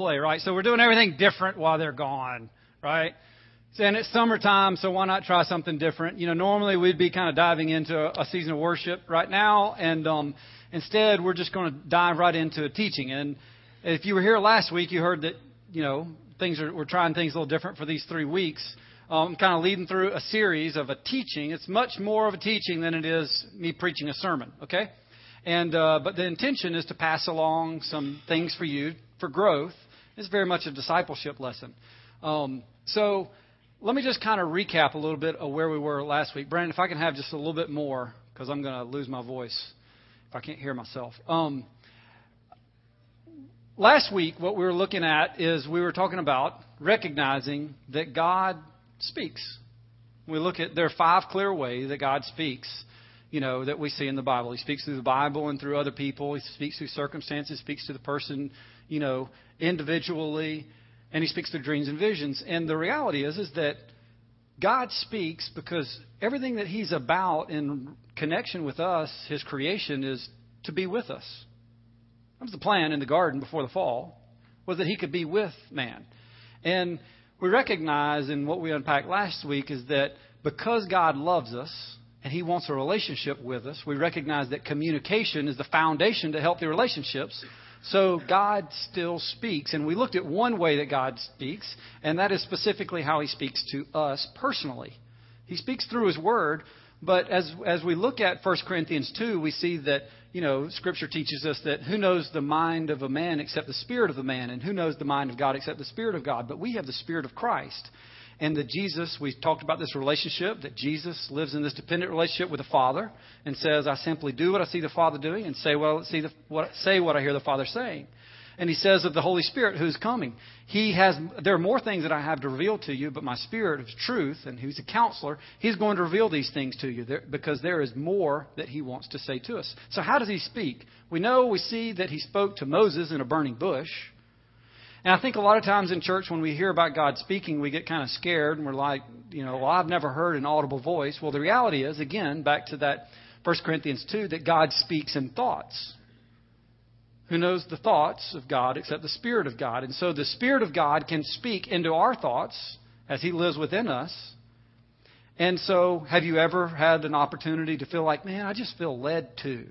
play, right? So we're doing everything different while they're gone, right? And it's summertime, so why not try something different? You know, normally we'd be kind of diving into a, season of worship right now, and um, instead we're just going to dive right into a teaching. And if you were here last week, you heard that you know things are we're trying things a little different for these three weeks. Um, kind of leading through a series of a teaching. It's much more of a teaching than it is me preaching a sermon. Okay, and uh, but the intention is to pass along some things for you for growth. It's very much a discipleship lesson. Um, so let me just kind of recap a little bit of where we were last week. Brandon, if I can have just a little bit more, because I'm going to lose my voice if I can't hear myself. Um, last week, what we were looking at is we were talking about recognizing that God speaks. We look at there are five clear ways that God speaks, you know, that we see in the Bible. He speaks through the Bible and through other people. He speaks through circumstances. Speaks to the person, you know, individually and he speaks through dreams and visions. And the reality is, is that God speaks because everything that He's about in connection with us, His creation, is to be with us. That was the plan in the garden before the fall, was that He could be with man. And we recognize in what we unpacked last week is that because God loves us and He wants a relationship with us, we recognize that communication is the foundation to healthy relationships. So God still speaks. And we looked at one way that God speaks, and that is specifically how He speaks to us personally. He speaks through His Word, but as, as we look at 1 Corinthians 2, we see that, you know, Scripture teaches us that who knows the mind of a man except the Spirit of the man, and who knows the mind of God except the Spirit of God? But we have the Spirit of Christ and the Jesus, we talked about this relationship, that Jesus lives in this dependent relationship with the Father and says, I simply do what I see the Father doing and say what, see the, what, say what I hear the Father saying. And he says of the Holy Spirit who's coming, he has, there are more things that I have to reveal to you, but my Spirit of truth, and who's a counselor, he's going to reveal these things to you there, because there is more that he wants to say to us. So how does he speak? We know, we see that he spoke to Moses in a burning bush. And I think a lot of times in church, when we hear about God speaking, we get kind of scared and we're like, you know, well, I've never heard an audible voice. Well, the reality is, again, back to that 1 Corinthians 2, that God speaks in thoughts. Who knows the thoughts of God except the Spirit of God? And so the Spirit of God can speak into our thoughts as He lives within us. And so, have you ever had an opportunity to feel like, man, I just feel led to?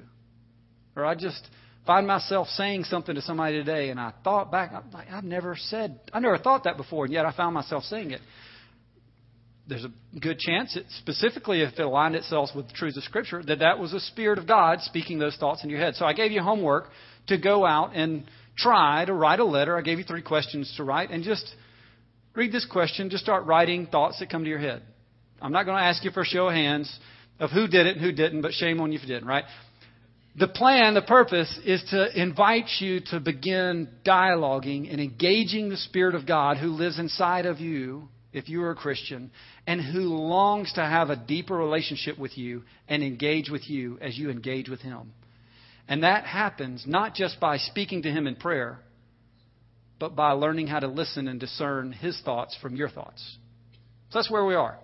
Or I just find myself saying something to somebody today, and I thought back, I'm like, I've never said, I never thought that before, and yet I found myself saying it. There's a good chance, it, specifically if it aligned itself with the truths of Scripture, that that was the Spirit of God speaking those thoughts in your head. So I gave you homework to go out and try to write a letter. I gave you three questions to write, and just read this question. Just start writing thoughts that come to your head. I'm not going to ask you for a show of hands of who did it and who didn't, but shame on you if you didn't, right? The plan, the purpose, is to invite you to begin dialoguing and engaging the Spirit of God who lives inside of you, if you are a Christian, and who longs to have a deeper relationship with you and engage with you as you engage with Him. And that happens not just by speaking to Him in prayer, but by learning how to listen and discern His thoughts from your thoughts. So that's where we are.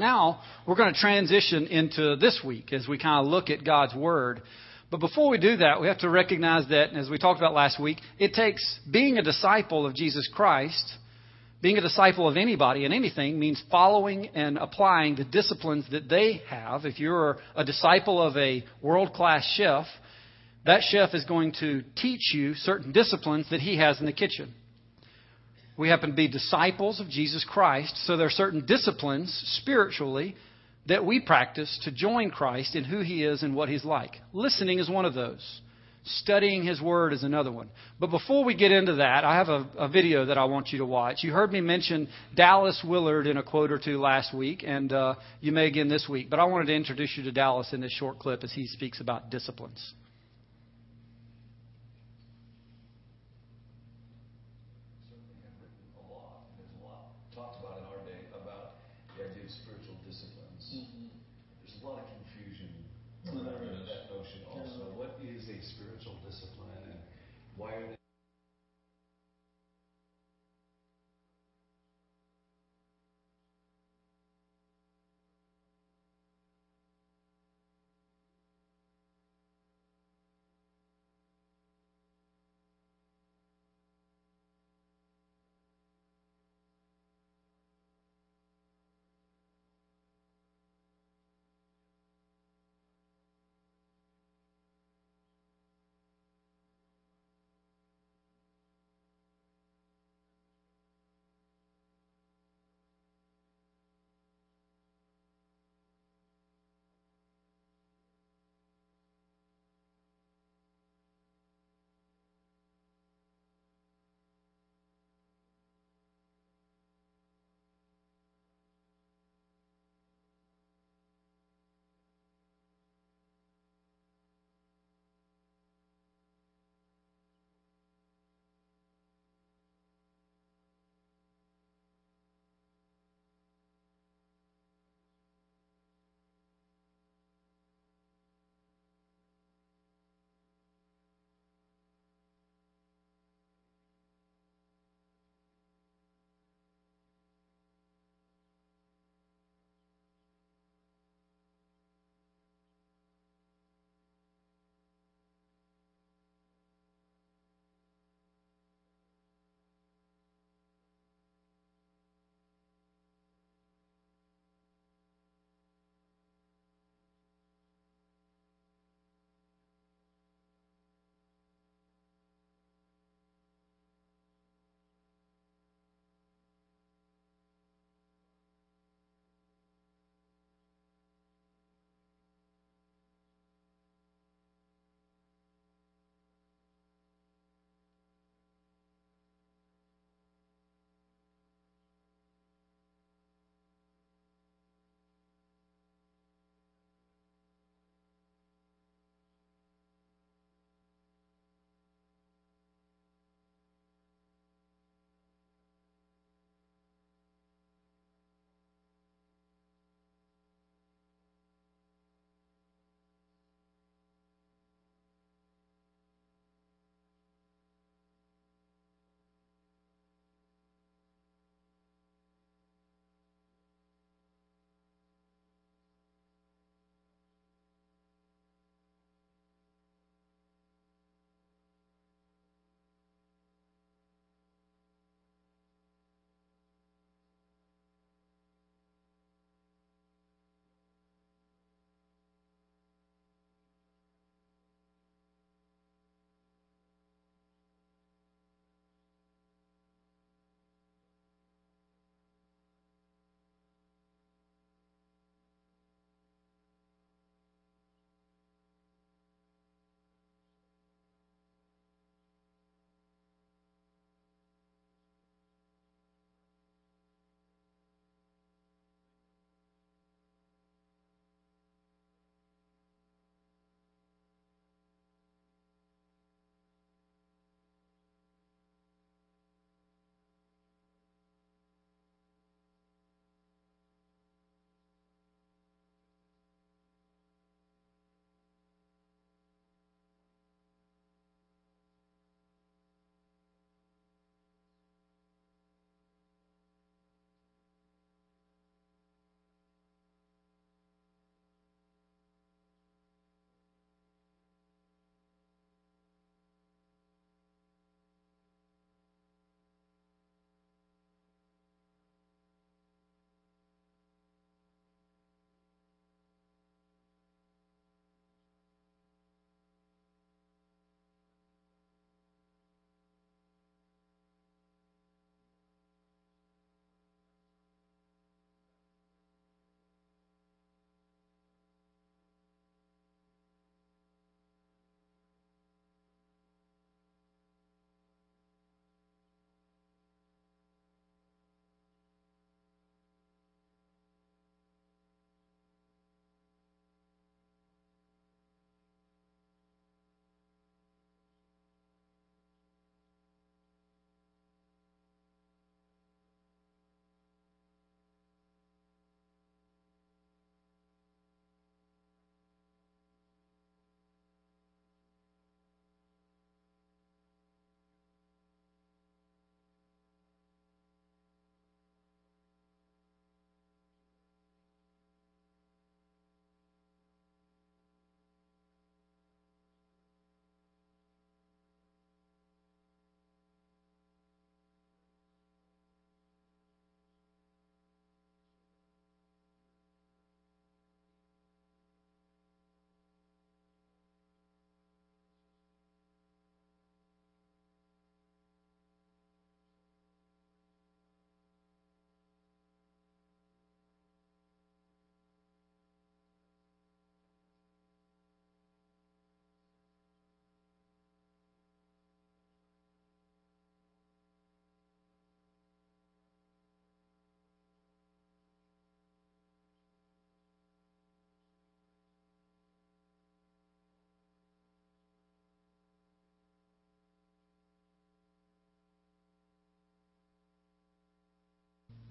Now, we're going to transition into this week as we kind of look at God's Word. But before we do that, we have to recognize that, as we talked about last week, it takes being a disciple of Jesus Christ, being a disciple of anybody and anything means following and applying the disciplines that they have. If you're a disciple of a world class chef, that chef is going to teach you certain disciplines that he has in the kitchen. We happen to be disciples of Jesus Christ, so there are certain disciplines spiritually that we practice to join Christ in who he is and what he's like. Listening is one of those. Studying his word is another one. But before we get into that, I have a, a, video that I want you to watch. You heard me mention Dallas Willard in a quote or two last week, and uh, you may again this week. But I wanted to introduce you to Dallas in this short clip as he speaks about disciplines.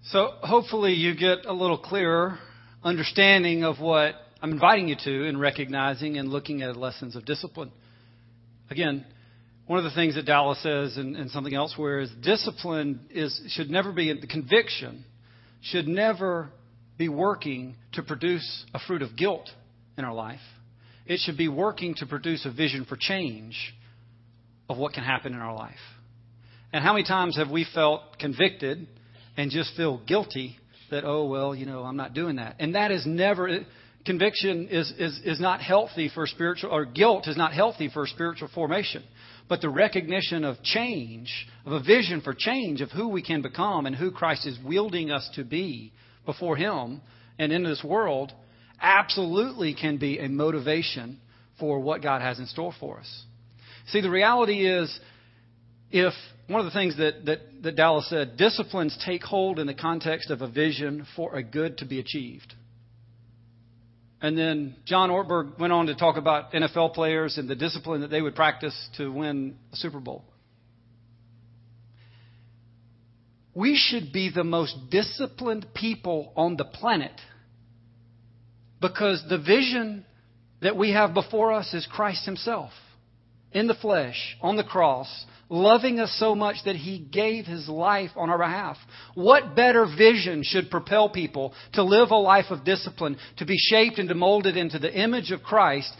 So hopefully you get a little clearer understanding of what I'm inviting you to in recognizing and looking at lessons of discipline. Again, one of the things that Dallas says and, and something elsewhere is discipline is should never be the conviction should never be working to produce a fruit of guilt in our life. It should be working to produce a vision for change of what can happen in our life. And how many times have we felt convicted and just feel guilty that, oh, well, you know, I'm not doing that. And that is never, conviction is, is, is not healthy for spiritual, or guilt is not healthy for spiritual formation. But the recognition of change, of a vision for change of who we can become and who Christ is wielding us to be before Him and in this world, absolutely can be a motivation for what God has in store for us. See, the reality is, if one of the things that, that, that Dallas said, disciplines take hold in the context of a vision for a good to be achieved. And then John Ortberg went on to talk about NFL players and the discipline that they would practice to win a Super Bowl. We should be the most disciplined people on the planet because the vision that we have before us is Christ Himself in the flesh, on the cross, loving us so much that he gave his life on our behalf. What better vision should propel people to live a life of discipline, to be shaped and to molded into the image of Christ?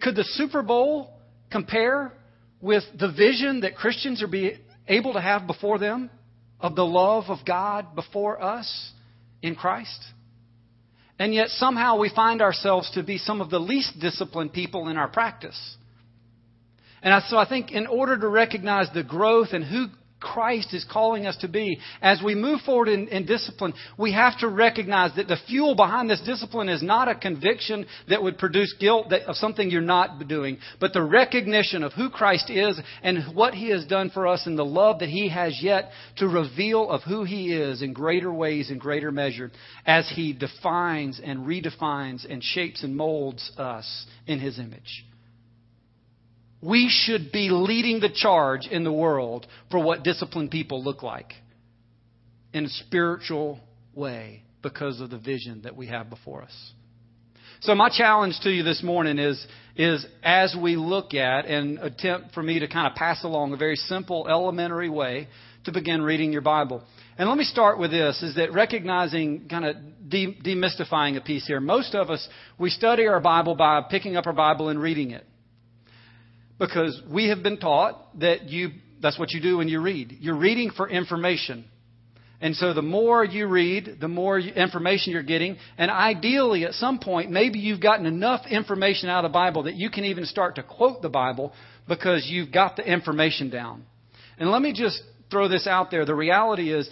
could the Super Bowl compare with the vision that Christians are be able to have before them of the love of God before us in Christ? And yet somehow we find ourselves to be some of the least disciplined people in our practice. And so I think in order to recognize the growth and who Christ is calling us to be, as we move forward in, in, discipline, we have to recognize that the fuel behind this discipline is not a conviction that would produce guilt that, of something you're not doing, but the recognition of who Christ is and what He has done for us and the love that He has yet to reveal of who He is in greater ways and greater measure as He defines and redefines and shapes and molds us in His image. We should be leading the charge in the world for what disciplined people look like in a spiritual way because of the vision that we have before us. So my challenge to you this morning is, is as we look at and attempt for me to kind of pass along a very simple, elementary way to begin reading your Bible. And let me start with this, is that recognizing, kind of de- demystifying a piece here. Most of us, we study our Bible by picking up our Bible and reading it. Because we have been taught that you, that's what you do when you read. You're reading for information. And so the more you read, the more information you're getting. And ideally, at some point, maybe you've gotten enough information out of the Bible that you can even start to quote the Bible because you've got the information down. And let me just throw this out there. The reality is,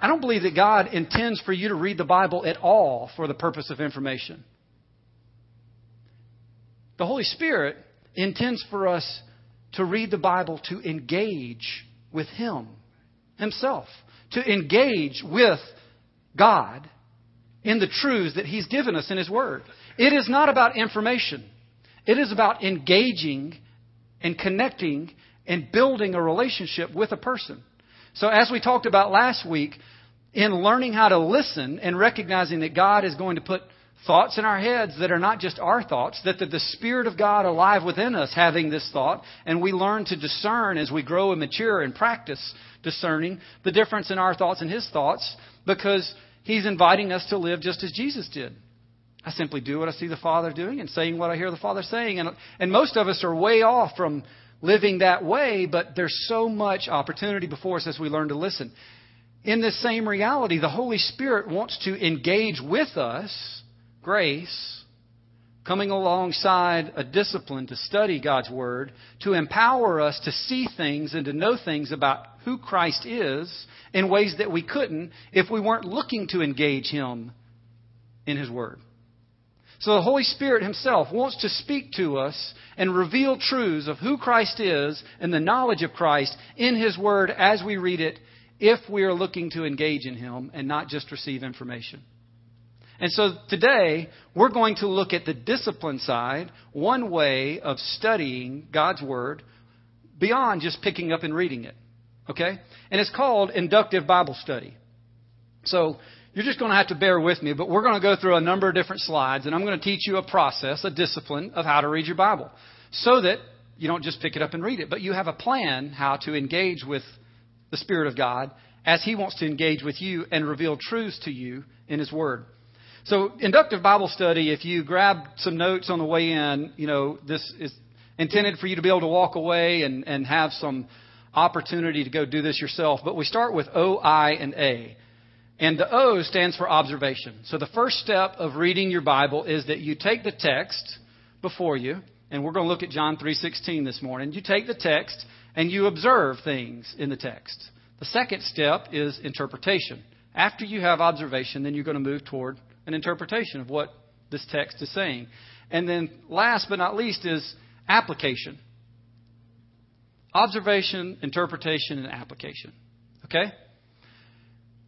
I don't believe that God intends for you to read the Bible at all for the purpose of information. The Holy Spirit intends for us to read the Bible to engage with Him Himself, to engage with God in the truths that He's given us in His Word. It is not about information, it is about engaging and connecting and building a relationship with a person. So, as we talked about last week, in learning how to listen and recognizing that God is going to put thoughts in our heads that are not just our thoughts, that the Spirit of God alive within us having this thought, and we learn to discern as we grow and mature and practice discerning the difference in our thoughts and His thoughts because He's inviting us to live just as Jesus did. I simply do what I see the Father doing and saying what I hear the Father saying. And, and most of us are way off from living that way, but there's so much opportunity before us as we learn to listen. In this same reality, the Holy Spirit wants to engage with us grace coming alongside a discipline to study God's Word, to empower us to see things and to know things about who Christ is in ways that we couldn't if we weren't looking to engage Him in His Word. So the Holy Spirit Himself wants to speak to us and reveal truths of who Christ is and the knowledge of Christ in His Word as we read it if we are looking to engage in Him and not just receive information. And so today, we're going to look at the discipline side, one way of studying God's Word beyond just picking up and reading it. Okay? And it's called inductive Bible study. So you're just going to have to bear with me, but we're going to go through a number of different slides, and I'm going to teach you a process, a discipline of how to read your Bible so that you don't just pick it up and read it, but you have a plan how to engage with the Spirit of God as He wants to engage with you and reveal truths to you in His Word. So, inductive Bible study, if you grab some notes on the way in, you know, this is intended for you to be able to walk away and, and have some opportunity to go do this yourself. But we start with O, I, and A. And the O stands for observation. So the first step of reading your Bible is that you take the text before you, and we're going to look at John 3:16 this morning. You take the text and you observe things in the text. The second step is interpretation. After you have observation, then you're going to move toward an interpretation of what this text is saying. And then last but not least is application. Observation, interpretation, and application. Okay?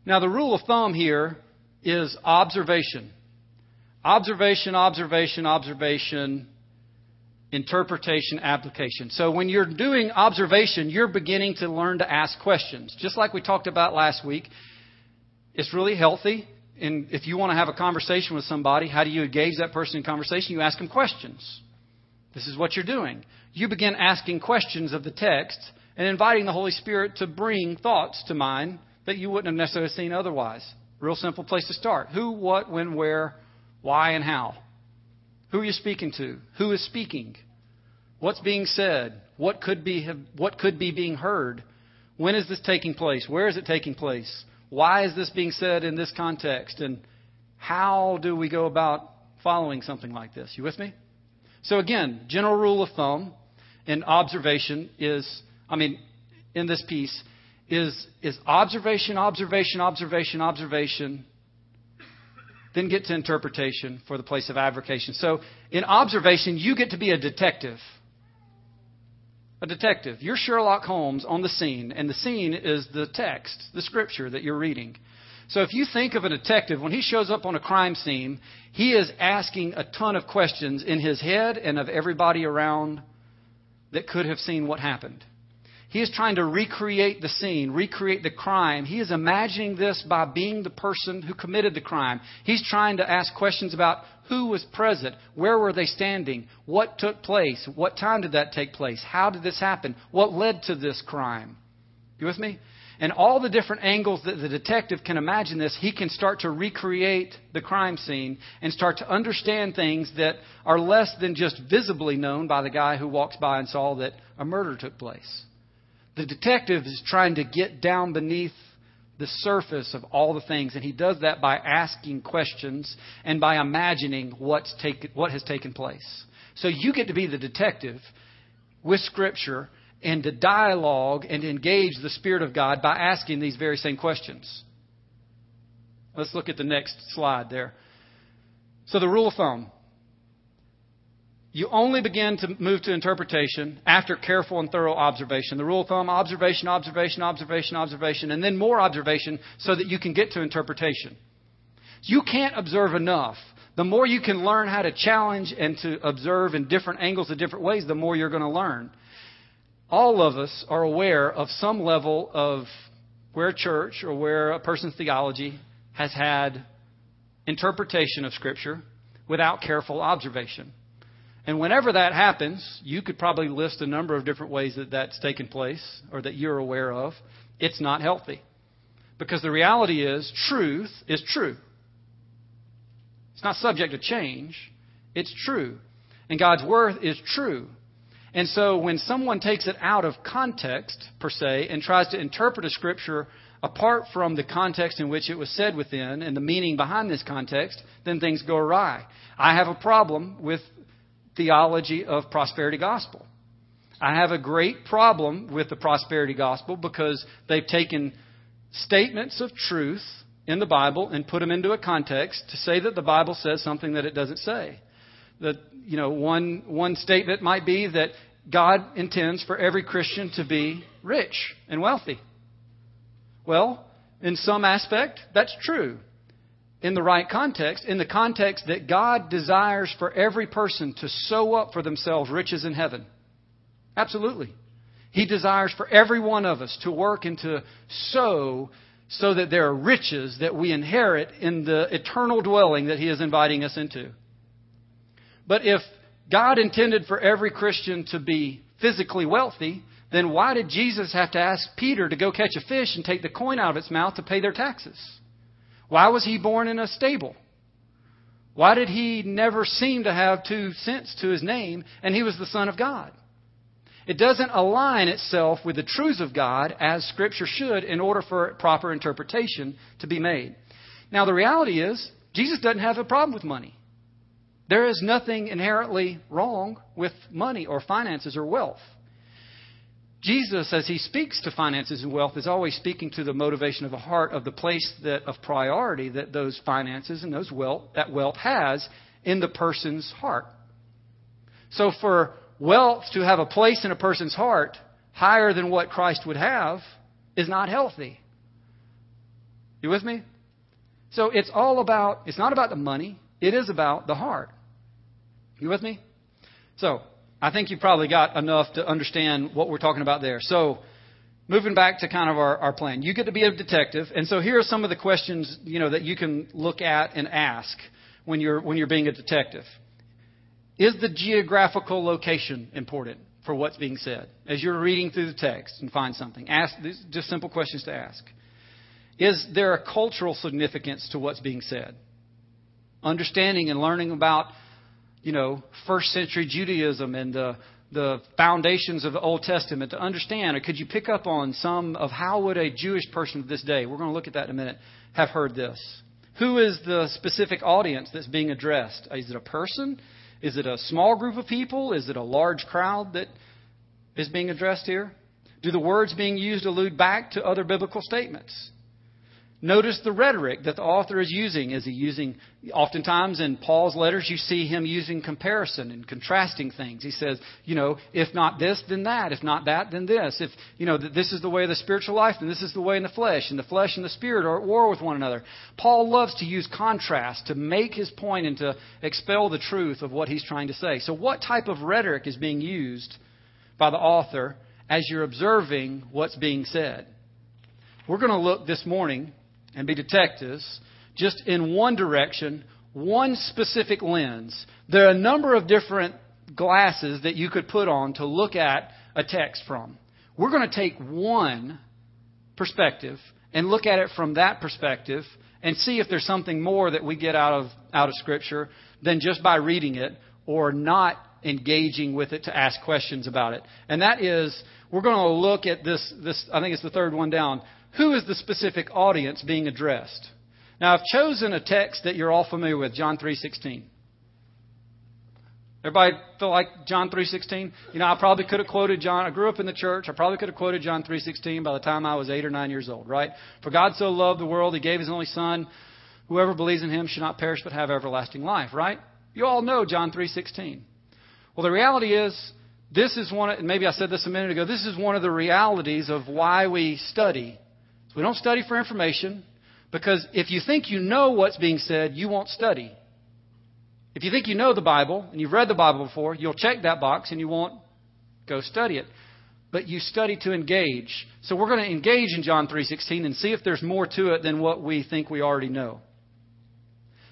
Now, the rule of thumb here is observation. Observation, observation, observation, interpretation, application. So when you're doing observation, you're beginning to learn to ask questions. Just like we talked about last week, it's really healthy. And if you want to have a conversation with somebody, how do you engage that person in conversation? You ask them questions. This is what you're doing. You begin asking questions of the text and inviting the Holy Spirit to bring thoughts to mind that you wouldn't have necessarily seen otherwise. Real simple place to start. Who, what, when, where, why, and how. Who are you speaking to? Who is speaking? What's being said? What could be, what could be being heard? When is this taking place? Where is it taking place? Why is this being said in this context? And how do we go about following something like this? You with me? So, again, general rule of thumb in observation is, I mean, in this piece, is, is observation, observation, observation, observation, then get to interpretation for the place of avocation. So, in observation, you get to be a detective. A detective. You're Sherlock Holmes on the scene, and the scene is the text, the scripture that you're reading. So if you think of a detective, when he shows up on a crime scene, he is asking a ton of questions in his head and of everybody around that could have seen what happened. He is trying to recreate the scene, recreate the crime. He is imagining this by being the person who committed the crime. He's trying to ask questions about who was present, where were they standing, what took place, what time did that take place, how did this happen, what led to this crime. You with me? And all the different angles that the detective can imagine this, he can start to recreate the crime scene and start to understand things that are less than just visibly known by the guy who walks by and saw that a murder took place. The detective is trying to get down beneath the surface of all the things, and he does that by asking questions and by imagining what's take, what has taken place. So you get to be the detective with Scripture and to dialogue and engage the Spirit of God by asking these very same questions. Let's look at the next slide there. So, the rule of thumb you only begin to move to interpretation after careful and thorough observation. The rule of thumb observation, observation, observation, observation, and then more observation so that you can get to interpretation. You can't observe enough. The more you can learn how to challenge and to observe in different angles, in different ways, the more you're going to learn. All of us are aware of some level of where church or where a person's theology has had interpretation of Scripture without careful observation. And whenever that happens, you could probably list a number of different ways that that's taken place or that you're aware of. It's not healthy. Because the reality is, truth is true. It's not subject to change, it's true. And God's word is true. And so when someone takes it out of context, per se, and tries to interpret a scripture apart from the context in which it was said within and the meaning behind this context, then things go awry. I have a problem with theology of prosperity gospel. I have a great problem with the prosperity gospel because they've taken statements of truth in the Bible and put them into a context to say that the Bible says something that it doesn't say. That you know, one one statement might be that God intends for every Christian to be rich and wealthy. Well, in some aspect, that's true in the right context, in the context that God desires for every person to sow up for themselves riches in heaven. Absolutely. He desires for every one of us to work and to sow so that there are riches that we inherit in the eternal dwelling that He is inviting us into. But if God intended for every Christian to be physically wealthy, then why did Jesus have to ask Peter to go catch a fish and take the coin out of its mouth to pay their taxes? Why was he born in a stable? Why did he never seem to have two cents to his name and he was the Son of God? It doesn't align itself with the truths of God as Scripture should in order for proper interpretation to be made. Now, the reality is, Jesus doesn't have a problem with money. There is nothing inherently wrong with money or finances or wealth. Jesus, as he speaks to finances and wealth, is always speaking to the motivation of the heart of the place that, of priority that those finances and those wealth, that wealth has in the person's heart. So for wealth to have a place in a person's heart higher than what Christ would have is not healthy. You with me? So it's all about, it's not about the money, it is about the heart. You with me? So, I think you probably got enough to understand what we're talking about there. So, moving back to kind of our, our plan. You get to be a detective, and so here are some of the questions, you know, that you can look at and ask when you're when you're being a detective. Is the geographical location important for what's being said? As you're reading through the text and find something, ask these just simple questions to ask. Is there a cultural significance to what's being said? Understanding and learning about, you know, first century Judaism and the the foundations of the Old Testament to understand, or could you pick up on some of how would a Jewish person of this day, we're going to look at that in a minute, have heard this? Who is the specific audience that's being addressed? Is it a person? Is it a small group of people? Is it a large crowd that is being addressed here? Do the words being used allude back to other biblical statements? Notice the rhetoric that the author is using. Is he using, oftentimes in Paul's letters, you see him using comparison and contrasting things. He says, you know, if not this, then that. If not that, then this. If, you know, this is the way of the spiritual life, then this is the way in the flesh. And the flesh and the spirit are at war with one another. Paul loves to use contrast to make his point and to expel the truth of what he's trying to say. So, what type of rhetoric is being used by the author as you're observing what's being said? We're going to look this morning and be detectives just in one direction, one specific lens. There are a number of different glasses that you could put on to look at a text from. We're going to take one perspective and look at it from that perspective and see if there's something more that we get out of out of scripture than just by reading it or not engaging with it to ask questions about it. And that is we're going to look at this this I think it's the third one down who is the specific audience being addressed? Now, I've chosen a text that you're all familiar with, John 3:16. Everybody feel like John 3:16? You know, I probably could have quoted John. I grew up in the church. I probably could have quoted John 3:16 by the time I was 8 or 9 years old, right? For God so loved the world, he gave his only son, whoever believes in him should not perish but have everlasting life, right? You all know John 3:16. Well, the reality is this is one of, maybe I said this a minute ago, this is one of the realities of why we study so we don't study for information because if you think you know what's being said, you won't study. If you think you know the Bible and you've read the Bible before, you'll check that box and you won't go study it. But you study to engage. So we're going to engage in John 3:16 and see if there's more to it than what we think we already know.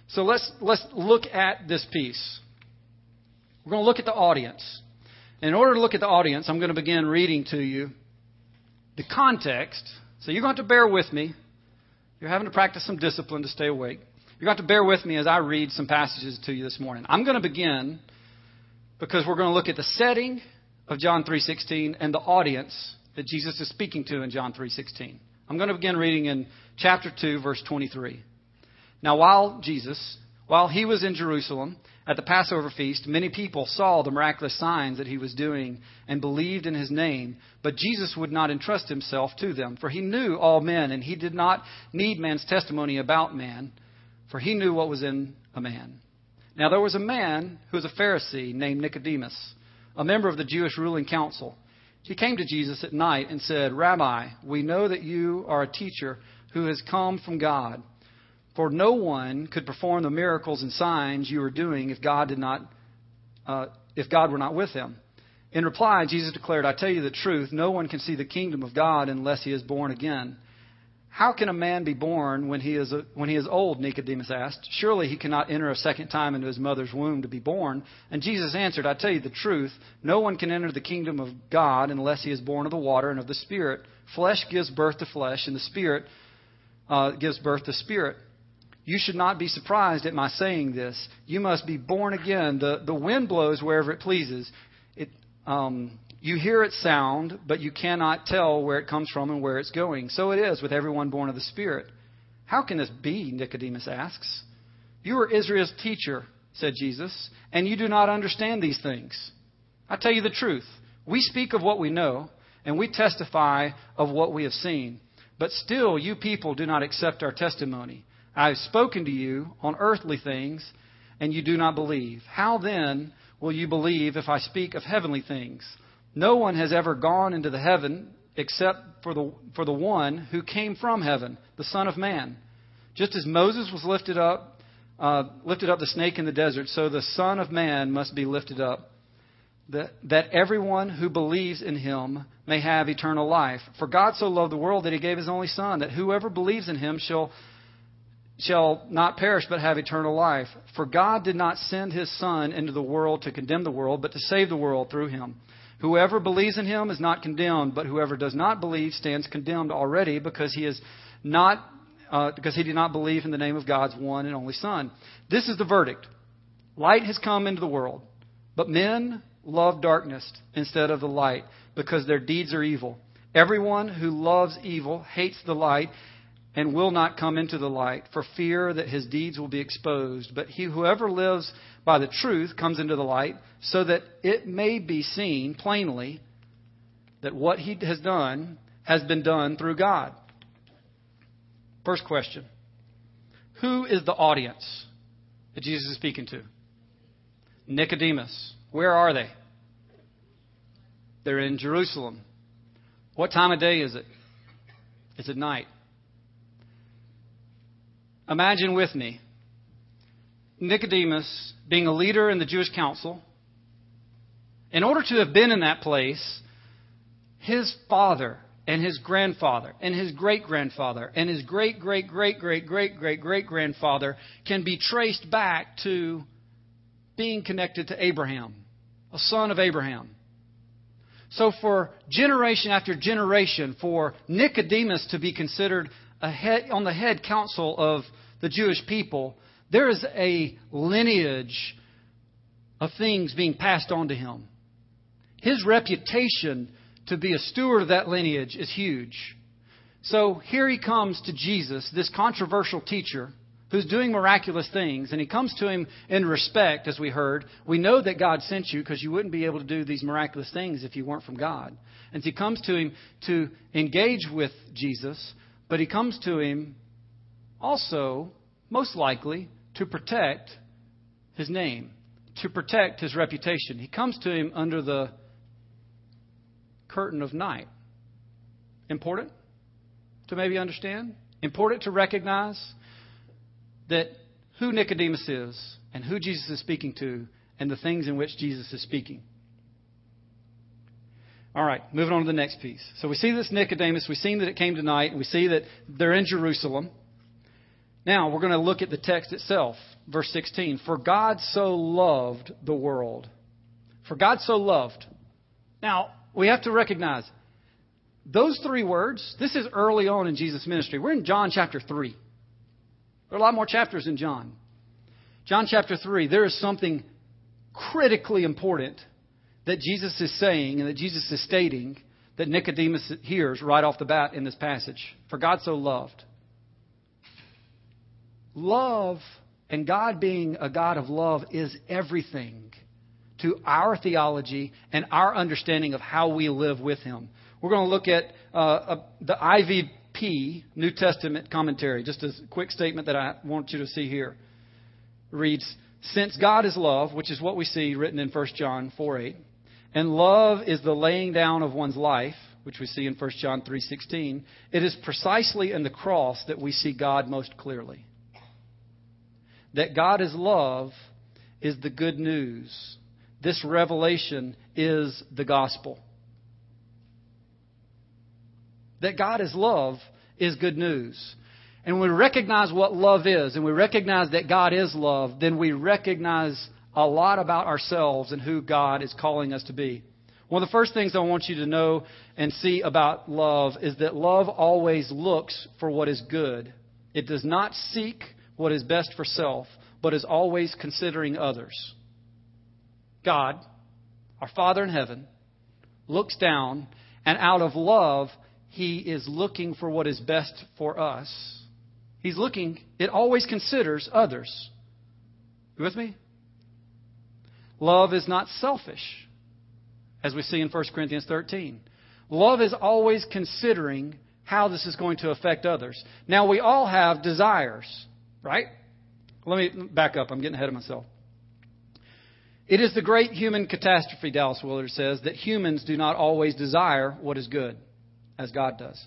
So let's let's look at this piece. We're going to look at the audience. In order to look at the audience, I'm going to begin reading to you the context so you're going to have to bear with me. You're having to practice some discipline to stay awake. You're going to bear with me as I read some passages to you this morning. I'm going to begin because we're going to look at the setting of John 3:16 and the audience that Jesus is speaking to in John 3:16. I'm going to begin reading in chapter 2 verse 23. Now while Jesus, while he was in Jerusalem, at the Passover feast, many people saw the miraculous signs that he was doing and believed in his name, but Jesus would not entrust himself to them, for he knew all men, and he did not need man's testimony about man, for he knew what was in a man. Now there was a man who was a Pharisee named Nicodemus, a member of the Jewish ruling council. He came to Jesus at night and said, Rabbi, we know that you are a teacher who has come from God. For no one could perform the miracles and signs you are doing if God did not, uh, if God were not with him. In reply, Jesus declared, I tell you the truth, no one can see the kingdom of God unless he is born again. How can a man be born when he is a, when he is old? Nicodemus asked. Surely he cannot enter a second time into his mother's womb to be born. And Jesus answered, I tell you the truth, no one can enter the kingdom of God unless he is born of the water and of the Spirit. Flesh gives birth to flesh, and the Spirit uh, gives birth to spirit. You should not be surprised at my saying this. You must be born again. The, the wind blows wherever it pleases. It, um, you hear its sound, but you cannot tell where it comes from and where it's going. So it is with everyone born of the Spirit. How can this be? Nicodemus asks. You are Israel's teacher, said Jesus, and you do not understand these things. I tell you the truth. We speak of what we know, and we testify of what we have seen. But still, you people do not accept our testimony. I have spoken to you on earthly things, and you do not believe. How then will you believe if I speak of heavenly things? No one has ever gone into the heaven except for the, for the one who came from heaven, the Son of Man. Just as Moses was lifted up, uh, lifted up the snake in the desert, so the Son of Man must be lifted up, that, that everyone who believes in him may have eternal life. For God so loved the world that he gave his only Son, that whoever believes in him shall shall not perish but have eternal life. For God did not send his Son into the world to condemn the world, but to save the world through him. Whoever believes in him is not condemned, but whoever does not believe stands condemned already because he is not uh, because he did not believe in the name of God's one and only Son. This is the verdict. Light has come into the world, but men love darkness instead of the light because their deeds are evil. Everyone who loves evil hates the light and will not come into the light for fear that his deeds will be exposed. But he whoever lives by the truth comes into the light so that it may be seen plainly that what he has done has been done through God. First question Who is the audience that Jesus is speaking to? Nicodemus. Where are they? They're in Jerusalem. What time of day is it? It's at night. Imagine with me Nicodemus being a leader in the Jewish council. In order to have been in that place, his father and his grandfather and his great grandfather and his great great great great great great great grandfather can be traced back to being connected to Abraham, a son of Abraham. So, for generation after generation, for Nicodemus to be considered on the head council of the Jewish people, there is a lineage of things being passed on to him. His reputation to be a steward of that lineage is huge. So here he comes to Jesus, this controversial teacher who's doing miraculous things, and he comes to him in respect, as we heard. We know that God sent you because you wouldn't be able to do these miraculous things if you weren't from God. And so he comes to him to engage with Jesus, but he comes to him also, most likely, to protect his name, to protect his reputation. He comes to him under the curtain of night. Important to maybe understand? Important to recognize that who Nicodemus is and who Jesus is speaking to and the things in which Jesus is speaking. All right, moving on to the next piece. So we see this Nicodemus. We've seen that it came tonight, and we see that they're in Jerusalem. Now we're going to look at the text itself, verse 16. For God so loved the world. For God so loved. Now, we have to recognize those three words, this is early on in Jesus' ministry. We're in John chapter 3. There are a lot more chapters in John. John chapter 3, there is something critically important that Jesus is saying and that Jesus is stating that Nicodemus hears right off the bat in this passage. For God so loved. Love and God being a God of love is everything to our theology and our understanding of how we live with Him. We're going to look at uh, the IVP New Testament commentary. Just a quick statement that I want you to see here. It reads, Since God is love, which is what we see written in 1 John 4 8, and love is the laying down of one's life, which we see in 1 John 3:16, it is precisely in the cross that we see God most clearly. That God is love is the good news. This revelation is the gospel. That God is love is good news. And when we recognize what love is, and we recognize that God is love, then we recognize a lot about ourselves and who God is calling us to be. One of the first things I want you to know and see about love is that love always looks for what is good. It does not seek what is best for self, but is always considering others. God, our Father in heaven, looks down, and out of love, He is looking for what is best for us. He's looking, it always considers others. You with me? Love is not selfish, as we see in 1 Corinthians 13. Love is always considering how this is going to affect others. Now, we all have desires, right? Let me back up. I'm getting ahead of myself. It is the great human catastrophe, Dallas Willard says, that humans do not always desire what is good, as God does.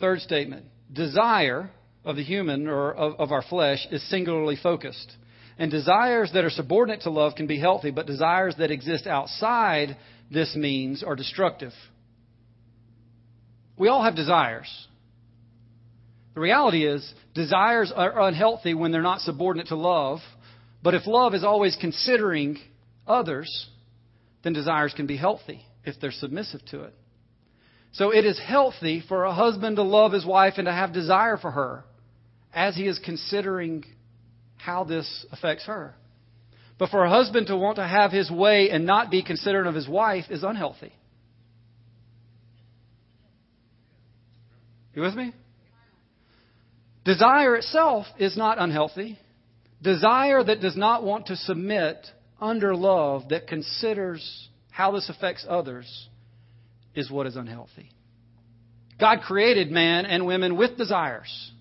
Third statement desire of the human or of, of our flesh is singularly focused. And desires that are subordinate to love can be healthy, but desires that exist outside this means are destructive. We all have desires. The reality is, desires are unhealthy when they're not subordinate to love. But if love is always considering others, then desires can be healthy if they're submissive to it. So it is healthy for a husband to love his wife and to have desire for her as he is considering how this affects her. But for a husband to want to have his way and not be considerate of his wife is unhealthy. You with me? Desire itself is not unhealthy. Desire that does not want to submit under love, that considers how this affects others, is what is unhealthy. God created man and women with desires,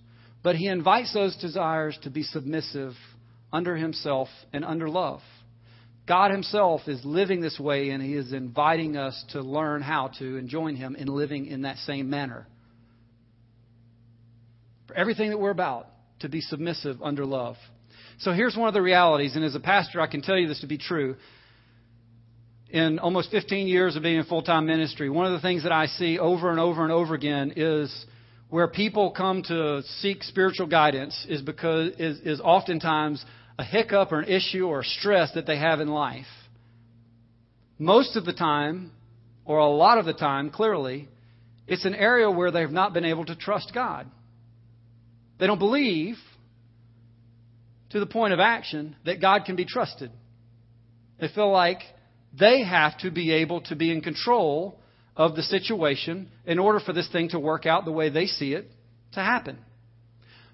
but He invites those desires to be submissive under Himself and under love. God Himself is living this way, and He is inviting us to learn how to and join Him in living in that same manner for everything that we're about to be submissive under love. So here's one of the realities, and as a pastor, I can tell you this to be true. In almost 15 years of being in full time ministry, one of the things that I see over and over and over again is where people come to seek spiritual guidance is because is, is oftentimes a hiccup or an issue or stress that they have in life. Most of the time, or a lot of the time, clearly, it's an area where they've not been able to trust God. They don't believe to the point of action that God can be trusted. They feel like they have to be able to be in control of the situation in order for this thing to work out the way they see it to happen.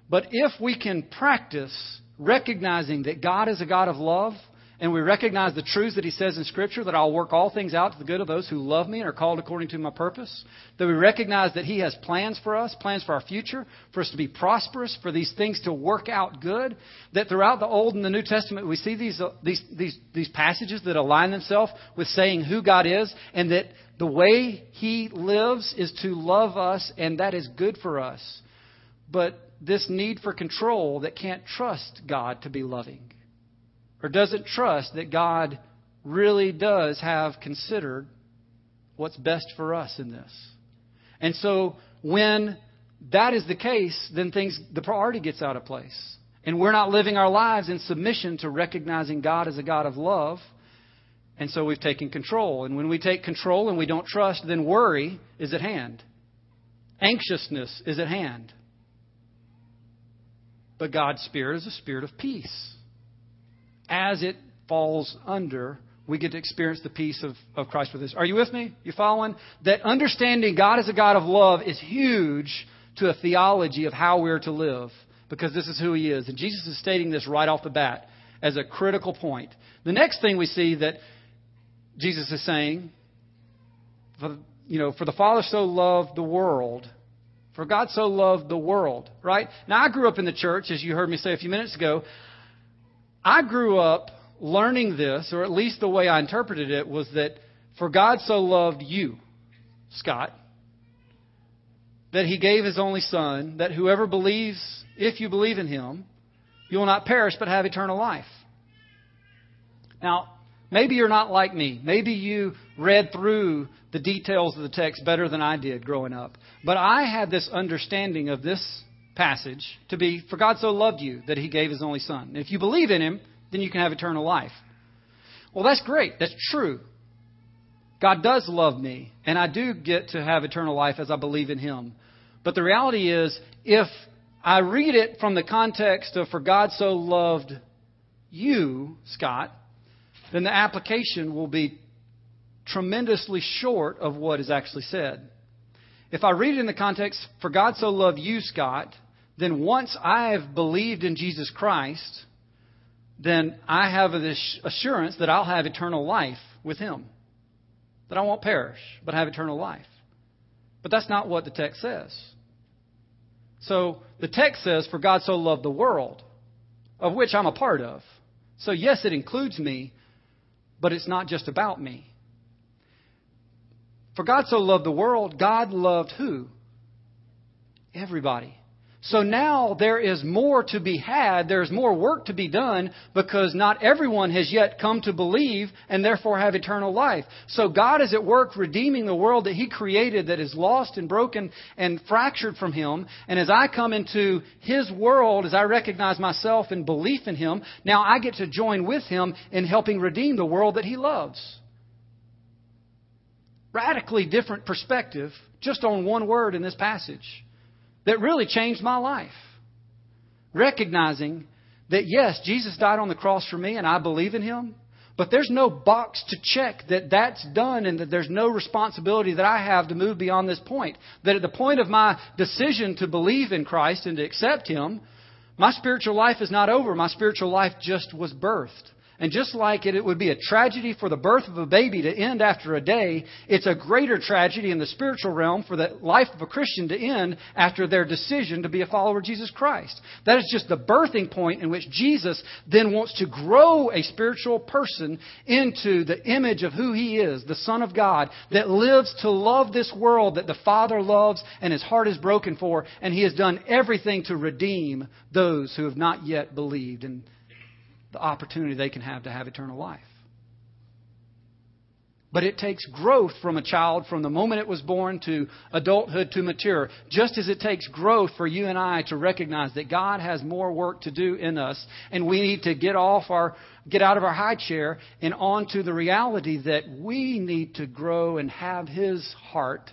But if we can practice recognizing that God is a God of love and we recognize the truths that he says in Scripture that I'll work all things out to the good of those who love me and are called according to my purpose, that we recognize that he has plans for us, plans for our future, for us to be prosperous, for these things to work out good, that throughout the Old and the New Testament we see these, uh, these, these, these passages that align themselves with saying who God is and that the way he lives is to love us and that is good for us. But this need for control that can't trust God to be loving or doesn't trust that God really does have considered what's best for us in this. And so when that is the case, then things the priority gets out of place. And we're not living our lives in submission to recognizing God as a God of love. And so we've taken control. And when we take control and we don't trust, then worry is at hand. Anxiousness is at hand. But God's Spirit is a spirit of peace as it falls under, we get to experience the peace of, of Christ with us. Are you with me? You following? That understanding God is a God of love is huge to a theology of how we're to live because this is who He is. And Jesus is stating this right off the bat as a critical point. The next thing we see that Jesus is saying, for, you know, for the Father so loved the world, for God so loved the world, right? Now, I grew up in the church, as you heard me say a few minutes ago. I grew up learning this, or at least the way I interpreted it was that for God so loved you, Scott, that he gave his only son, that whoever believes, if you believe in him, you will not perish but have eternal life. Now, maybe you're not like me. Maybe you read through the details of the text better than I did growing up. But I had this understanding of this passage to be for God so loved you that he gave his only son. If you believe in him, then you can have eternal life. Well, that's great. That's true. God does love me, and I do get to have eternal life as I believe in him. But the reality is, if I read it from the context of for God so loved you, Scott, then the application will be tremendously short of what is actually said. If I read it in the context, for God so loved you, Scott, then once I've believed in Jesus Christ, then I have this assurance that I'll have eternal life with Him. That I won't perish, but have eternal life. But that's not what the text says. So the text says, For God so loved the world, of which I'm a part of. So, yes, it includes me, but it's not just about me. For God so loved the world, God loved who? Everybody. So now there is more to be had. There's more work to be done because not everyone has yet come to believe and therefore have eternal life. So God is at work redeeming the world that He created that is lost and broken and fractured from Him. And as I come into His world, as I recognize myself in belief in Him, now I get to join with Him in helping redeem the world that He loves. Radically different perspective just on one word in this passage that really changed my life. Recognizing that, yes, Jesus died on the cross for me and I believe in him, but there's no box to check that that's done and that there's no responsibility that I have to move beyond this point. That at the point of my decision to believe in Christ and to accept him, my spiritual life is not over. My spiritual life just was birthed. And just like it, it would be a tragedy for the birth of a baby to end after a day, it's a greater tragedy in the spiritual realm for the life of a Christian to end after their decision to be a follower of Jesus Christ. That is just the birthing point in which Jesus then wants to grow a spiritual person into the image of who he is, the Son of God, that lives to love this world that the Father loves and his heart is broken for, and he has done everything to redeem those who have not yet believed. And the opportunity they can have to have eternal life. But it takes growth from a child from the moment it was born to adulthood to mature, just as it takes growth for you and I to recognize that God has more work to do in us, and we need to get off our get out of our high chair and onto the reality that we need to grow and have His heart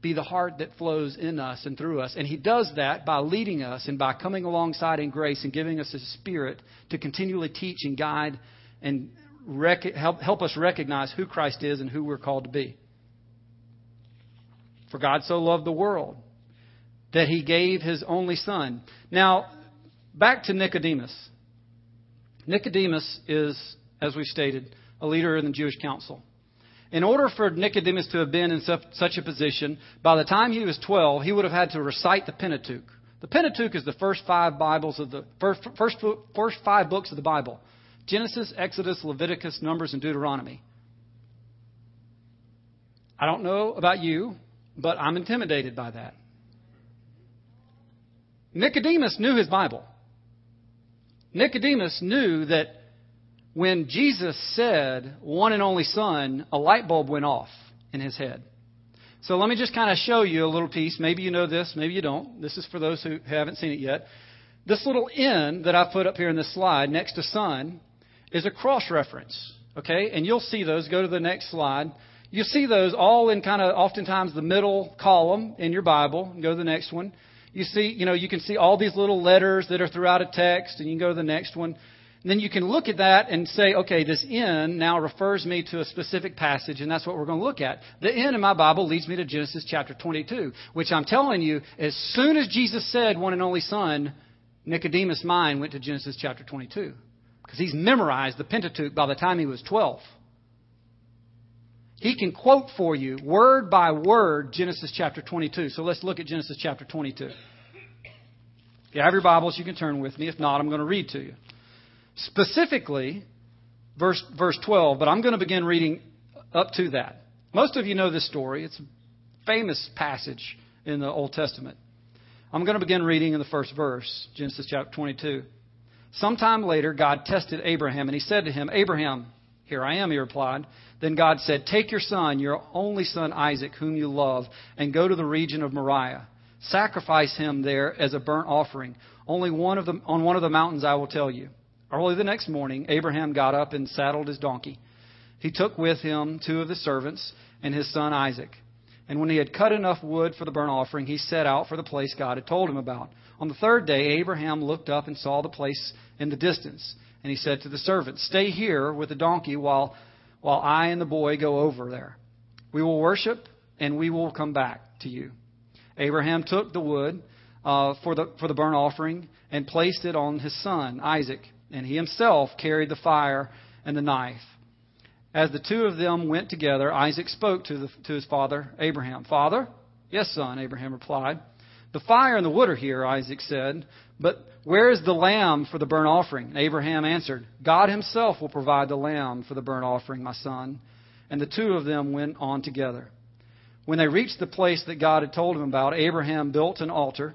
be the heart that flows in us and through us. And He does that by leading us and by coming alongside in grace and giving us a spirit to continually teach and guide and rec- help, help us recognize who Christ is and who we're called to be. For God so loved the world that He gave His only Son. Now, back to Nicodemus. Nicodemus is, as we stated, a leader in the Jewish council. In order for Nicodemus to have been in such a position, by the time he was 12, he would have had to recite the Pentateuch. The Pentateuch is the first five Bibles of the first, first, first five books of the Bible Genesis, Exodus, Leviticus, Numbers, and Deuteronomy. I don't know about you, but I'm intimidated by that. Nicodemus knew his Bible. Nicodemus knew that when Jesus said, one and only Son, a light bulb went off in his head. So let me just kind of show you a little piece. Maybe you know this, maybe you don't. This is for those who haven't seen it yet. This little N that I put up here in this slide next to Son is a cross reference. Okay? And you'll see those. Go to the next slide. You'll see those all in kind of oftentimes the middle column in your Bible. Go to the next one. You see, you know, you can see all these little letters that are throughout a text, and you can go to the next one. And then you can look at that and say, okay, this N now refers me to a specific passage, and that's what we're going to look at. The N in my Bible leads me to Genesis chapter 22, which I'm telling you, as soon as Jesus said one and only Son, Nicodemus' mind went to Genesis chapter 22. Because he's memorized the Pentateuch by the time he was 12. He can quote for you, word by word, Genesis chapter 22. So let's look at Genesis chapter 22. If you have your Bibles, you can turn with me. If not, I'm going to read to you. Specifically, verse, verse 12, but I'm going to begin reading up to that. Most of you know this story. It's a famous passage in the Old Testament. I'm going to begin reading in the first verse, Genesis chapter 22. Sometime later, God tested Abraham, and he said to him, Abraham, Here I am, he replied. Then God said, Take your son, your only son Isaac, whom you love, and go to the region of Moriah. Sacrifice him there as a burnt offering. Only one of the, on one of the mountains I will tell you. Early the next morning, Abraham got up and saddled his donkey. He took with him two of the servants and his son Isaac. And when he had cut enough wood for the burnt offering, he set out for the place God had told him about. On the third day, Abraham looked up and saw the place in the distance. And he said to the servants, Stay here with the donkey while, while I and the boy go over there. We will worship and we will come back to you. Abraham took the wood uh, for, the, for the burnt offering and placed it on his son, Isaac. And he himself carried the fire and the knife. As the two of them went together, Isaac spoke to, the, to his father, Abraham. Father? Yes, son, Abraham replied. The fire and the wood are here, Isaac said, but where is the lamb for the burnt offering? Abraham answered, God himself will provide the lamb for the burnt offering, my son. And the two of them went on together. When they reached the place that God had told him about, Abraham built an altar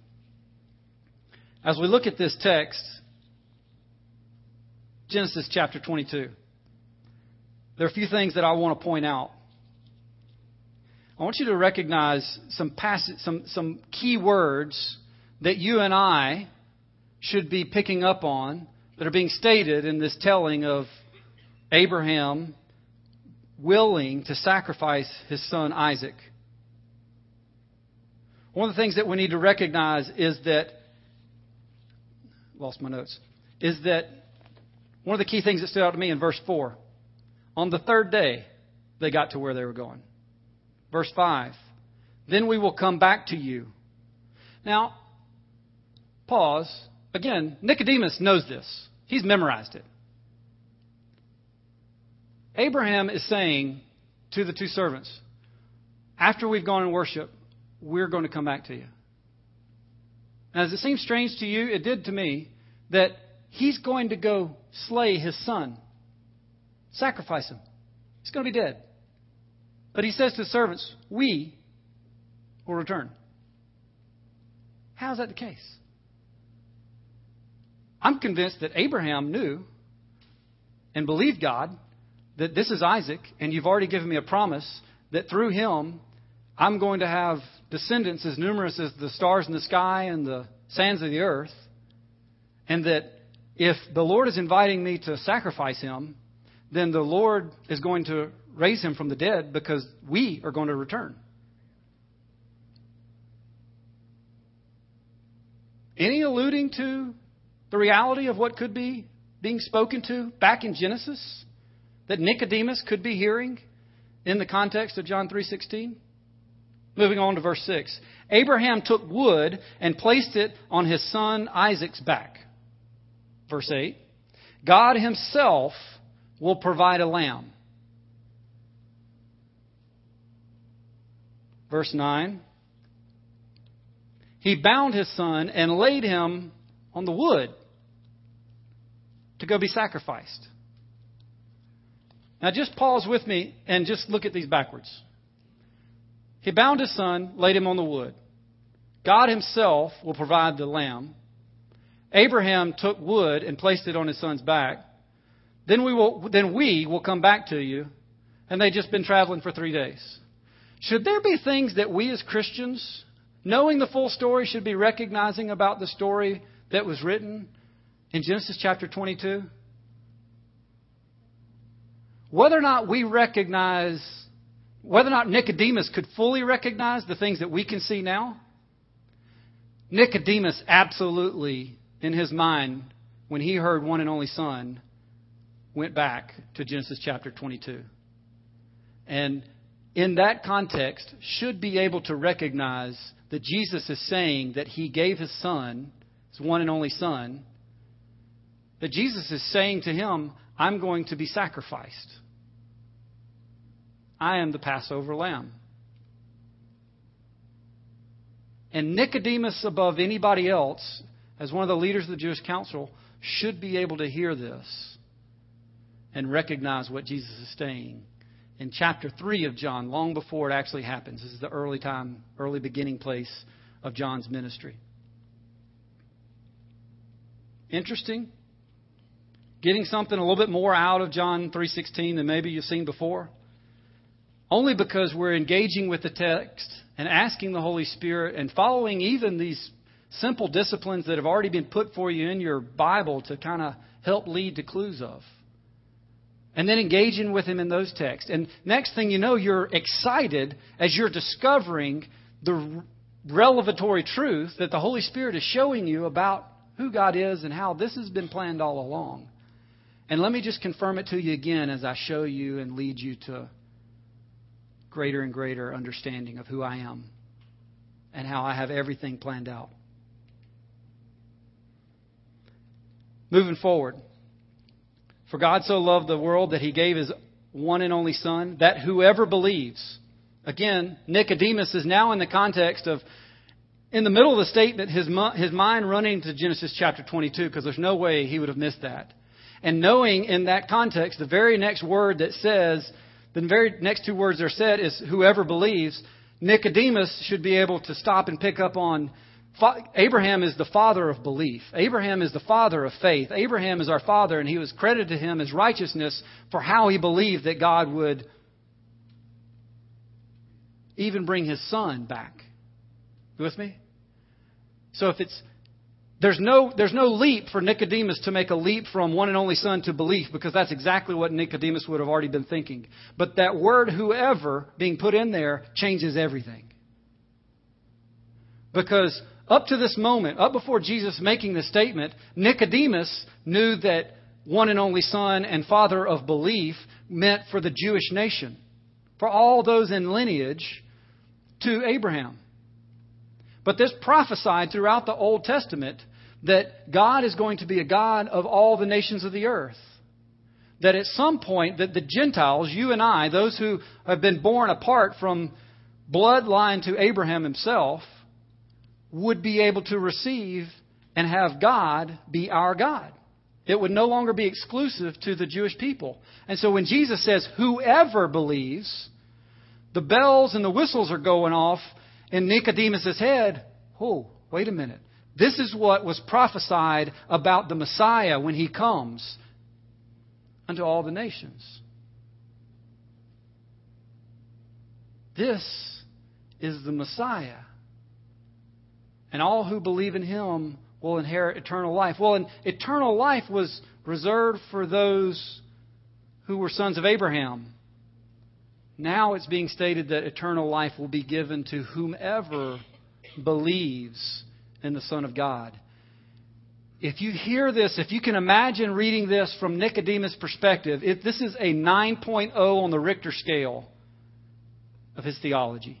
As we look at this text, Genesis chapter 22, there are a few things that I want to point out. I want you to recognize some, passage, some, some key words that you and I should be picking up on that are being stated in this telling of Abraham willing to sacrifice his son Isaac. One of the things that we need to recognize is that, lost my notes, is that one of the key things that stood out to me in verse 4 on the third day, they got to where they were going. Verse 5 Then we will come back to you. Now, pause Again, Nicodemus knows this, he's memorized it. Abraham is saying to the two servants, after we've gone and worship, we're going to come back to you. Now, does it seems strange to you? It did to me that he's going to go slay his son, sacrifice him. He's going to be dead. But he says to the servants, We will return. How is that the case? I'm convinced that Abraham knew and believed God that this is Isaac, and you've already given me a promise that through him I'm going to have descendants as numerous as the stars in the sky and the sands of the earth, and that if the Lord is inviting me to sacrifice him, then the Lord is going to raise him from the dead because we are going to return. Any alluding to the reality of what could be being spoken to back in Genesis that Nicodemus could be hearing in the context of John 3:16? Moving on to verse 6. Abraham took wood and placed it on his son Isaac's back. Verse 8. God himself will provide a lamb. Verse 9. He bound his son and laid him on the wood to go be sacrificed. Now, just pause with me and just look at these backwards. He bound his son, laid him on the wood. God himself will provide the lamb. Abraham took wood and placed it on his son's back. Then we will, then we will come back to you. And they'd just been traveling for three days. Should there be things that we as Christians, knowing the full story, should be recognizing about the story that was written in Genesis chapter 22? Whether or not we recognize, whether or not Nicodemus could fully recognize the things that we can see now, Nicodemus absolutely, in his mind, when he heard one and only son, went back to Genesis chapter 22. And in that context, should be able to recognize that Jesus is saying that he gave his son, his one and only son, that Jesus is saying to him, I'm going to be sacrificed. I am the Passover lamb. And Nicodemus, above anybody else, as one of the leaders of the Jewish council, should be able to hear this and recognize what Jesus is saying in chapter 3 of John, long before it actually happens. This is the early time, early beginning place of John's ministry. Interesting. Getting something a little bit more out of John 3:16 than maybe you've seen before. Only because we're engaging with the text and asking the Holy Spirit and following even these simple disciplines that have already been put for you in your Bible to kind of help lead to clues of. And then engaging with Him in those texts. And next thing you know, you're excited as you're discovering the revelatory truth that the Holy Spirit is showing you about who God is and how this has been planned all along. And let me just confirm it to you again as I show you and lead you to greater and greater understanding of who I am and how I have everything planned out. Moving forward. For God so loved the world that he gave his one and only Son, that whoever believes, again, Nicodemus is now in the context of, in the middle of the statement, his, his mind running to Genesis chapter 22, because there's no way he would have missed that. And knowing in that context, the very next word that says, the very next two words are said is whoever believes. Nicodemus should be able to stop and pick up on Abraham is the father of belief. Abraham is the father of faith. Abraham is our father, and he was credited to him as righteousness for how he believed that God would even bring his son back. You with me? So if it's there's no, there's no leap for Nicodemus to make a leap from one and only son to belief because that's exactly what Nicodemus would have already been thinking. But that word whoever being put in there changes everything. Because up to this moment, up before Jesus making the statement, Nicodemus knew that one and only son and father of belief meant for the Jewish nation, for all those in lineage to Abraham. But this prophesied throughout the Old Testament that God is going to be a God of all the nations of the earth. That at some point that the Gentiles, you and I, those who have been born apart from bloodline to Abraham himself, would be able to receive and have God be our God. It would no longer be exclusive to the Jewish people. And so when Jesus says, whoever believes, the bells and the whistles are going off in Nicodemus' head. Oh, wait a minute. This is what was prophesied about the Messiah when he comes unto all the nations. This is the Messiah. And all who believe in him will inherit eternal life. Well, and eternal life was reserved for those who were sons of Abraham. Now it's being stated that eternal life will be given to whomever believes in the Son of God. If you hear this, if you can imagine reading this from Nicodemus' perspective, if this is a 9.0 on the Richter scale of his theology.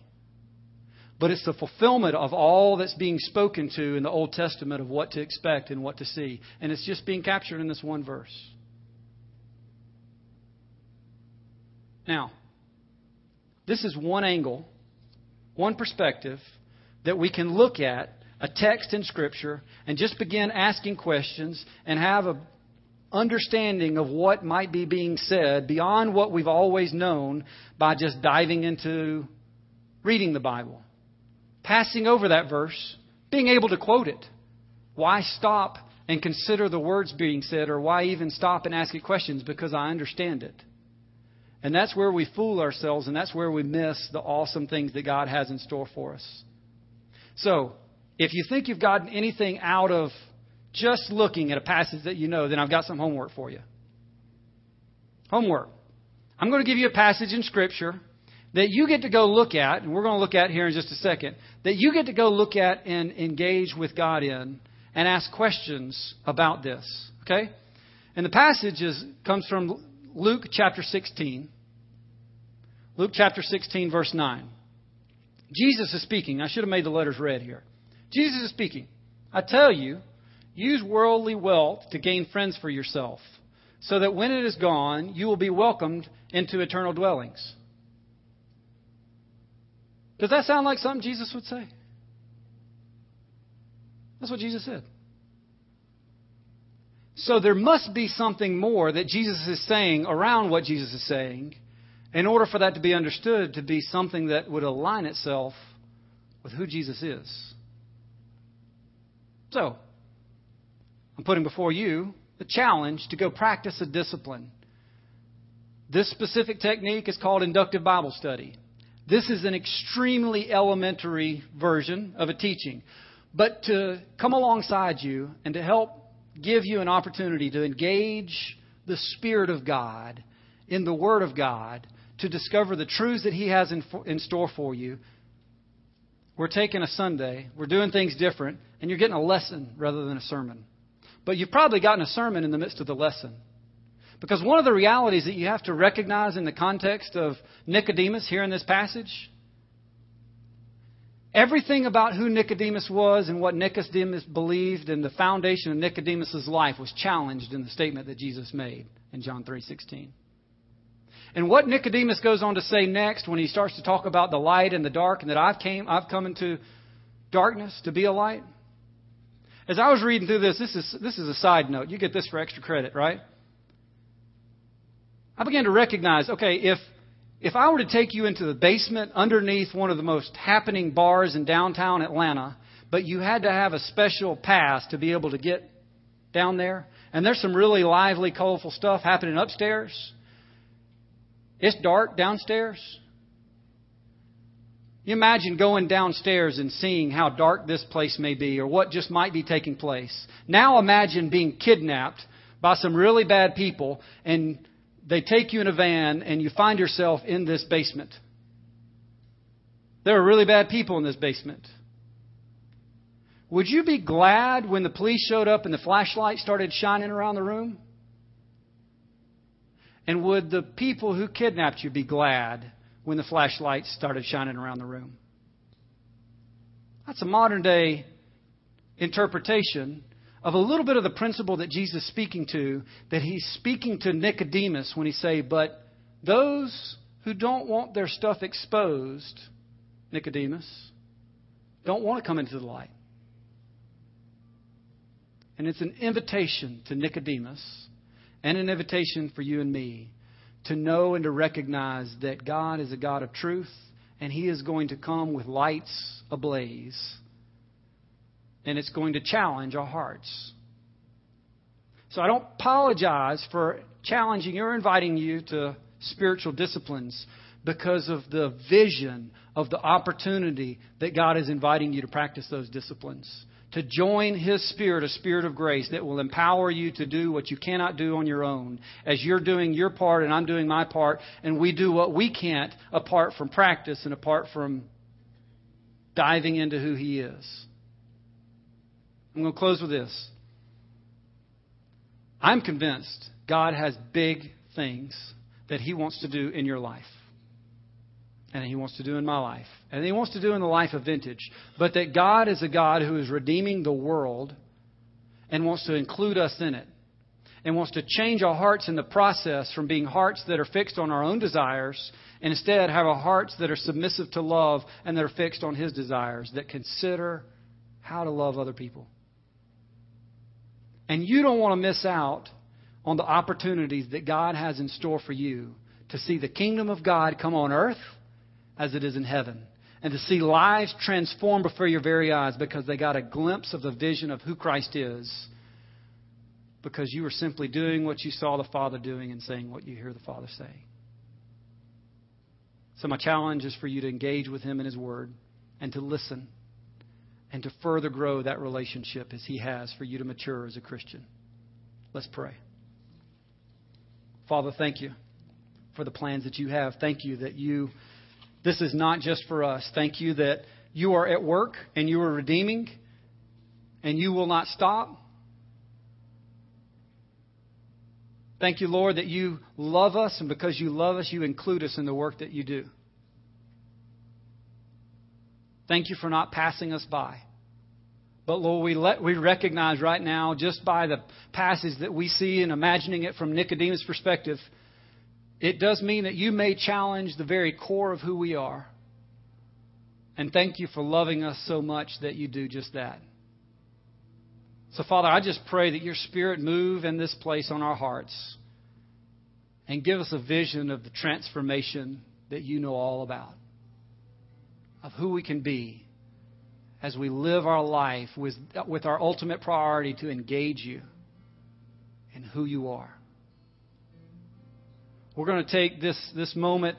But it's the fulfillment of all that's being spoken to in the Old Testament of what to expect and what to see. And it's just being captured in this one verse. Now, this is one angle, one perspective that we can look at a text in Scripture and just begin asking questions and have a understanding of what might be being said beyond what we've always known by just diving into reading the Bible, passing over that verse, being able to quote it. Why stop and consider the words being said, or why even stop and ask it questions? Because I understand it. And that's where we fool ourselves, and that's where we miss the awesome things that God has in store for us. So, if you think you've gotten anything out of just looking at a passage that you know, then I've got some homework for you. Homework. I'm going to give you a passage in Scripture that you get to go look at, and we're going to look at here in just a second, that you get to go look at and engage with God in and ask questions about this. Okay? And the passage is, comes from Luke chapter 16. Luke chapter 16, verse 9. Jesus is speaking. I should have made the letters red here. Jesus is speaking. I tell you, use worldly wealth to gain friends for yourself, so that when it is gone, you will be welcomed into eternal dwellings. Does that sound like something Jesus would say? That's what Jesus said. So there must be something more that Jesus is saying around what Jesus is saying in order for that to be understood to be something that would align itself with who Jesus is. So, I'm putting before you the challenge to go practice a discipline. This specific technique is called inductive Bible study. This is an extremely elementary version of a teaching. But to come alongside you and to help give you an opportunity to engage the Spirit of God in the Word of God to discover the truths that He has in, in store for you. We're taking a Sunday, we're doing things different, and you're getting a lesson rather than a sermon. But you've probably gotten a sermon in the midst of the lesson. Because one of the realities that you have to recognize in the context of Nicodemus here in this passage Everything about who Nicodemus was and what Nicodemus believed and the foundation of Nicodemus's life was challenged in the statement that Jesus made in John 3:16. And what Nicodemus goes on to say next when he starts to talk about the light and the dark and that I've came I've come into darkness to be a light. As I was reading through this, this is this is a side note. You get this for extra credit, right? I began to recognize, okay, if if I were to take you into the basement underneath one of the most happening bars in downtown Atlanta, but you had to have a special pass to be able to get down there, and there's some really lively, colorful stuff happening upstairs. It's dark downstairs. You imagine going downstairs and seeing how dark this place may be or what just might be taking place. Now imagine being kidnapped by some really bad people and they take you in a van and you find yourself in this basement. There are really bad people in this basement. Would you be glad when the police showed up and the flashlight started shining around the room? And would the people who kidnapped you be glad when the flashlight started shining around the room? That's a modern day interpretation of a little bit of the principle that Jesus is speaking to, that he's speaking to Nicodemus when he say, but those who don't want their stuff exposed, Nicodemus, don't want to come into the light. And it's an invitation to Nicodemus and an invitation for you and me to know and to recognize that God is a God of truth and He is going to come with lights ablaze and it's going to challenge our hearts. So I don't apologize for challenging or inviting you to spiritual disciplines because of the vision of the opportunity that God is inviting you to practice those disciplines. To join His Spirit, a Spirit of grace that will empower you to do what you cannot do on your own. As you're doing your part and I'm doing my part, and we do what we can't apart from practice and apart from diving into who He is. I'm going to close with this. I'm convinced God has big things that He wants to do in your life. And He wants to do in my life. And He wants to do in the life of Vintage. But that God is a God who is redeeming the world and wants to include us in it. And wants to change our hearts in the process from being hearts that are fixed on our own desires and instead have our hearts that are submissive to love and that are fixed on His desires, that consider how to love other people. And you don't want to miss out on the opportunities that God has in store for you to see the kingdom of God come on earth as it is in heaven. And to see lives transformed before your very eyes because they got a glimpse of the vision of who Christ is. Because you were simply doing what you saw the Father doing and saying what you hear the Father say. So, my challenge is for you to engage with Him in His Word and to listen and to further grow that relationship as He has for you to mature as a Christian. Let's pray. Father, thank you for the plans that you have. Thank you that you, this is not just for us. Thank you that you are at work and you are redeeming and you will not stop. Thank you, Lord, that you love us, and because you love us, you include us in the work that you do. Thank you for not passing us by. But Lord, we, let, we recognize right now, just by the passage that we see and imagining it from Nicodemus' perspective, it does mean that you may challenge the very core of who we are. And thank you for loving us so much that you do just that. So, Father, I just pray that your Spirit move in this place on our hearts and give us a vision of the transformation that you know all about, of who we can be as we live our life with, with our ultimate priority to engage you in who you are. We're going to take this, this moment